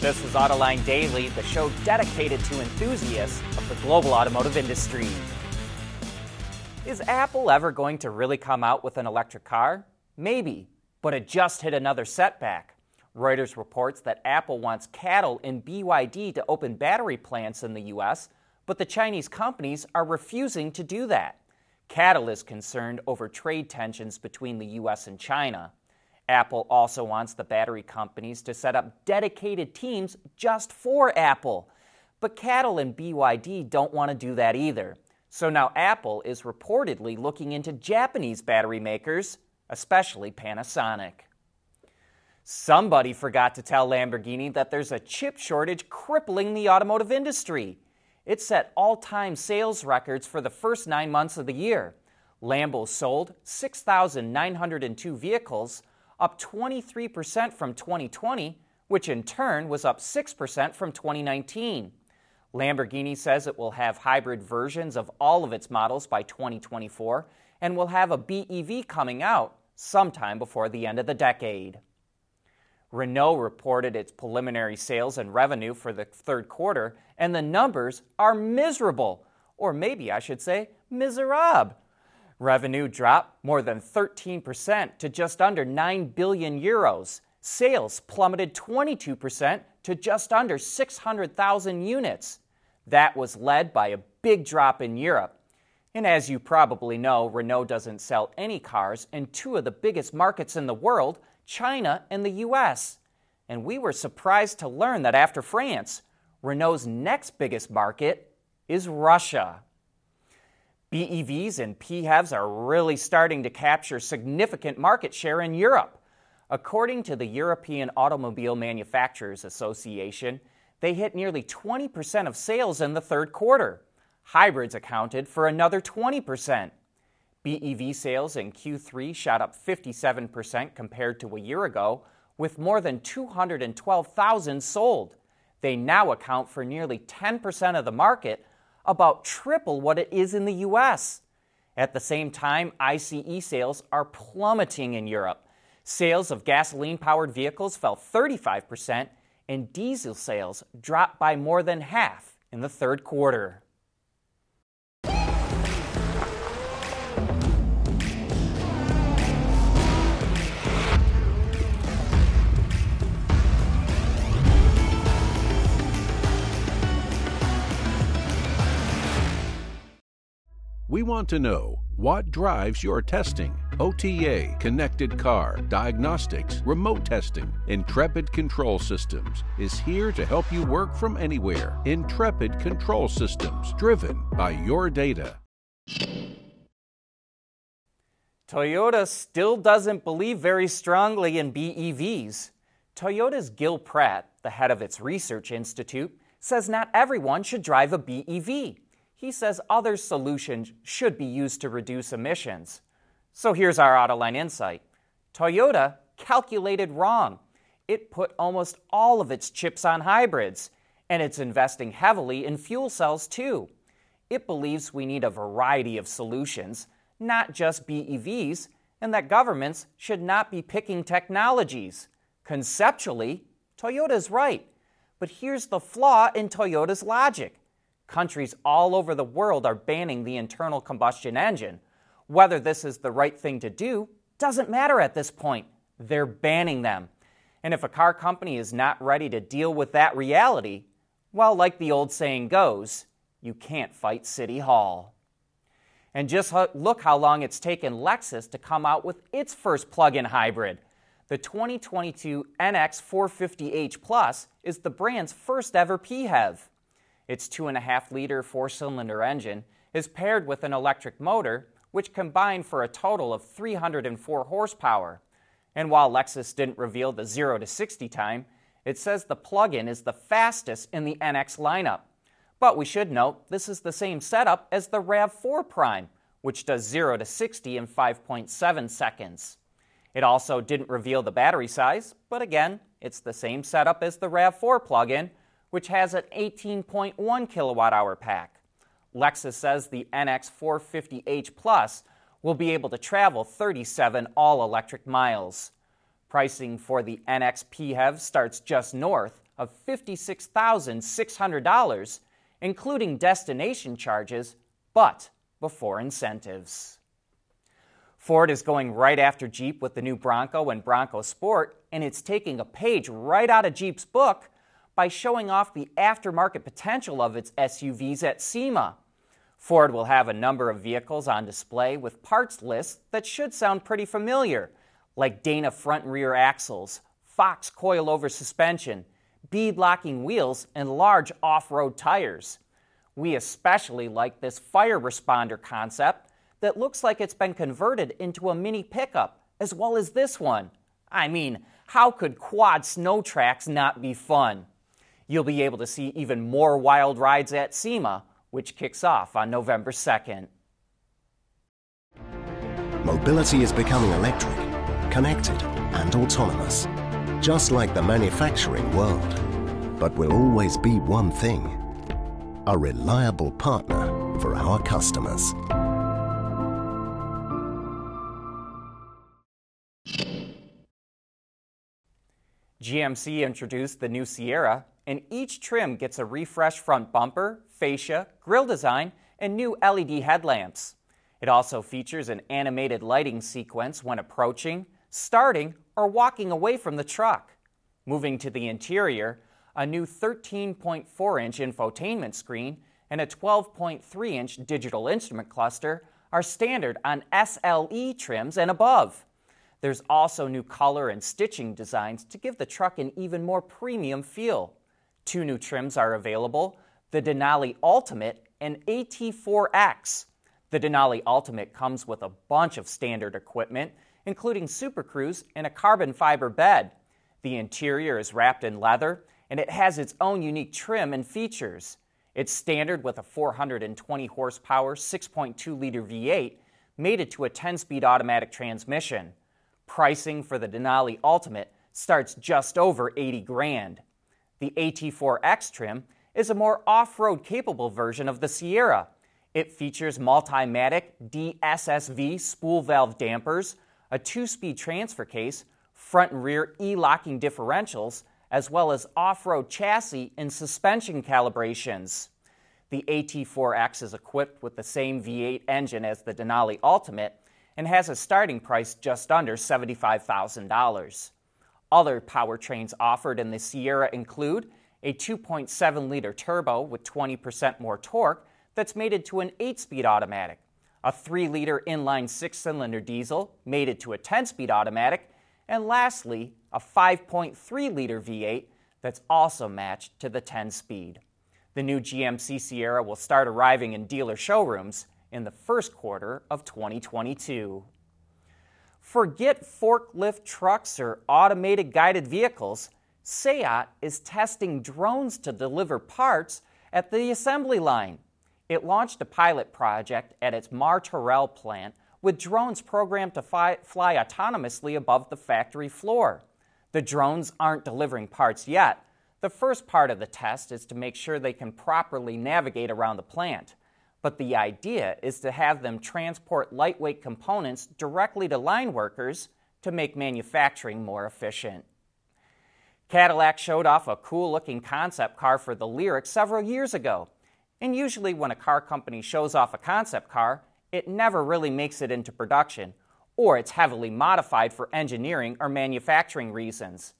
This is Autoline Daily, the show dedicated to enthusiasts of the global automotive industry. Is Apple ever going to really come out with an electric car? Maybe, but it just hit another setback. Reuters reports that Apple wants CATL and BYD to open battery plants in the U.S., but the Chinese companies are refusing to do that. CATL is concerned over trade tensions between the U.S. and China. Apple also wants the battery companies to set up dedicated teams just for Apple. But CATL and BYD don't want to do that either. So now Apple is reportedly looking into Japanese battery makers, especially Panasonic. Somebody forgot to tell Lamborghini that there's a chip shortage crippling the automotive industry. It set all time sales records for the first nine months of the year. Lambo sold 6,902 vehicles, up 23% from 2020, which in turn was up 6% from 2019. Lamborghini says it will have hybrid versions of all of its models by 2024 and will have a BEV coming out sometime before the end of the decade. Renault reported its preliminary sales and revenue for the third quarter, and the numbers are miserable, or maybe I should say miserable. Revenue dropped more than 13% to just under 9 billion euros. Sales plummeted 22% to just under 600,000 units. That was led by a big drop in Europe. And as you probably know, Renault doesn't sell any cars in two of the biggest markets in the world, China and the US. And we were surprised to learn that after France, Renault's next biggest market is Russia. BEVs and PHEVs are really starting to capture significant market share in Europe. According to the European Automobile Manufacturers Association, they hit nearly 20% of sales in the third quarter. Hybrids accounted for another 20%. BEV sales in Q3 shot up 57% compared to a year ago, with more than 212,000 sold. They now account for nearly 10% of the market, about triple what it is in the US. At the same time, ICE sales are plummeting in Europe. Sales of gasoline powered vehicles fell 35%, and diesel sales dropped by more than half in the third quarter. We want to know what drives your testing. OTA, connected car, diagnostics, remote testing. Intrepid Control Systems is here to help you work from anywhere. Intrepid Control Systems, driven by your data. Toyota still doesn't believe very strongly in BEVs. Toyota's Gil Pratt, the head of its research institute, says not everyone should drive a BEV he says other solutions should be used to reduce emissions. So here's our Autoline insight Toyota calculated wrong. It put almost all of its chips on hybrids, and it's investing heavily in fuel cells too. It believes we need a variety of solutions, not just BEVs, and that governments should not be picking technologies. Conceptually, Toyota is right. But here's the flaw in Toyota's logic Countries all over the world are banning the internal combustion engine. Whether this is the right thing to do doesn't matter at this point. They're banning them. And if a car company is not ready to deal with that reality, well, like the old saying goes, you can't fight City Hall. And just look how long it's taken Lexus to come out with its first plug in hybrid. The 2022 NX 450h Plus is the brand's first ever PHEV. Its 2.5 liter four cylinder engine is paired with an electric motor, which combine for a total of 304 horsepower. And while Lexus didn't reveal the 0 to 60 time, it says the plug in is the fastest in the NX lineup. But we should note this is the same setup as the RAV4 Prime, which does 0 to 60 in 5.7 seconds. It also didn't reveal the battery size, but again, it's the same setup as the RAV4 plug in, which has an 18.1 kilowatt hour pack. Lexus says the NX 450h Plus will be able to travel 37 all electric miles. Pricing for the NX PHEV starts just north of $56,600, including destination charges, but before incentives. Ford is going right after Jeep with the new Bronco and Bronco Sport, and it's taking a page right out of Jeep's book by showing off the aftermarket potential of its SUVs at SEMA. Ford will have a number of vehicles on display with parts lists that should sound pretty familiar, like Dana front and rear axles, Fox coilover suspension, bead locking wheels, and large off road tires. We especially like this fire responder concept that looks like it's been converted into a mini pickup, as well as this one. I mean, how could quad snow tracks not be fun? You'll be able to see even more wild rides at SEMA which kicks off on November 2nd. Mobility is becoming electric, connected, and autonomous, just like the manufacturing world. But will always be one thing a reliable partner for our customers. GMC introduced the new Sierra, and each trim gets a refreshed front bumper, fascia, grille design, and new LED headlamps. It also features an animated lighting sequence when approaching, starting, or walking away from the truck. Moving to the interior, a new 13.4 inch infotainment screen and a 12.3 inch digital instrument cluster are standard on SLE trims and above. There's also new color and stitching designs to give the truck an even more premium feel. Two new trims are available the Denali Ultimate and AT4X. The Denali Ultimate comes with a bunch of standard equipment, including Super Cruise and a carbon fiber bed. The interior is wrapped in leather, and it has its own unique trim and features. It's standard with a 420 horsepower, 6.2 liter V8, mated to a 10 speed automatic transmission. Pricing for the Denali Ultimate starts just over 80 grand. The AT4X trim is a more off road capable version of the Sierra. It features Multimatic DSSV spool valve dampers, a two speed transfer case, front and rear e locking differentials, as well as off road chassis and suspension calibrations. The AT4X is equipped with the same V8 engine as the Denali Ultimate and has a starting price just under $75,000. Other powertrains offered in the Sierra include a 2.7 liter turbo with 20% more torque that's mated to an 8 speed automatic, a 3 liter inline 6 cylinder diesel mated to a 10 speed automatic, and lastly, a 5.3 liter V8 that's also matched to the 10 speed. The new GMC Sierra will start arriving in dealer showrooms in the first quarter of 2022. Forget forklift trucks or automated guided vehicles. SEAT is testing drones to deliver parts at the assembly line. It launched a pilot project at its Martorell plant with drones programmed to fly, fly, autonomously above the factory floor. The drones aren't delivering parts yet. The first part of the test is to make sure they can properly navigate around the plant. But the idea is to have them transport lightweight components directly to line workers to make manufacturing more efficient. Cadillac showed off a cool looking concept car for the Lyriq several years ago. And usually, when a car company shows off a concept car, it never really makes it into production, or it's heavily modified for engineering or manufacturing reasons.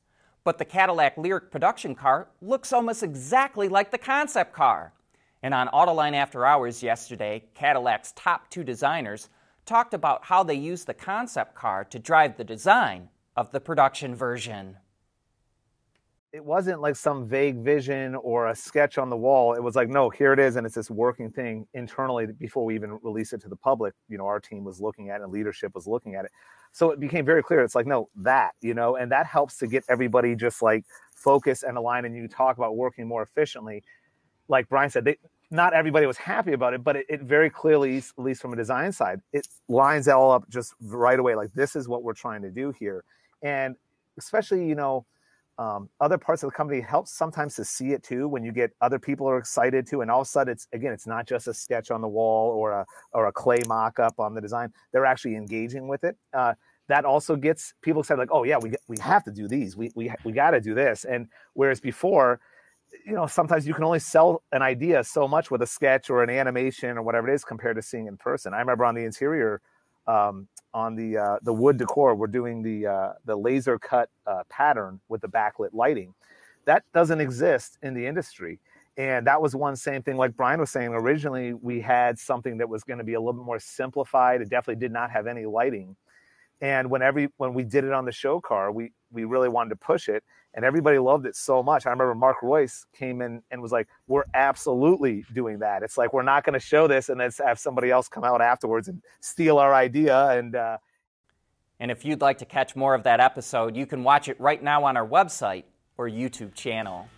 But the Cadillac Lyriq production car looks almost exactly like the concept car. And on Autoline After Hours yesterday, Cadillac's top two designers talked about how they used the concept car to drive the design of the production version it wasn't like some vague vision or a sketch on the wall. It was like, no, here it is, and it's this working thing internally before we even release it to the public. You know, our team was looking at it, and leadership was looking at it. So it became very clear. It's like, no, that, you know, and that helps to get everybody just like focused and aligned. And you talk about working more efficiently. Like Brian said, they, not everybody was happy about it, but it, it very clearly, at least from a design side, it lines it all up just right away. Like this is what we're trying to do here, and especially, you know um, other parts of the company helps sometimes to see it too when you get other people are excited too and all of a sudden it's again it's not just a sketch on the wall or a or a clay mock-up on the design. They're actually engaging with it. Uh, that also gets people excited like oh yeah we, we have to do these. We, we, we got to do this. And whereas before you know sometimes you can only sell an idea so much with a sketch or an animation or whatever it is compared to seeing in person. I remember on the interior um, on the uh, the wood decor we're doing the uh, the laser cut uh, pattern with the backlit lighting. That doesn't exist in the industry. And that was one same thing like brian was saying originally we had something that was going to be a little bit more simplified. It definitely did not have any lighting. And whenever when we did it on the show car, we we really wanted to push it, and everybody loved it so much. I remember Mark Reuss came in and was like, "We're absolutely doing that. It's like we're not going to show this and then have somebody else come out afterwards and steal our idea." And uh, and if you'd like to catch more of that episode, you can watch it right now on our website or YouTube channel.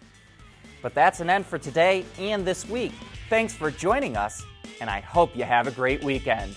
But that's an end for today and this week. Thanks for joining us, and I hope you have a great weekend.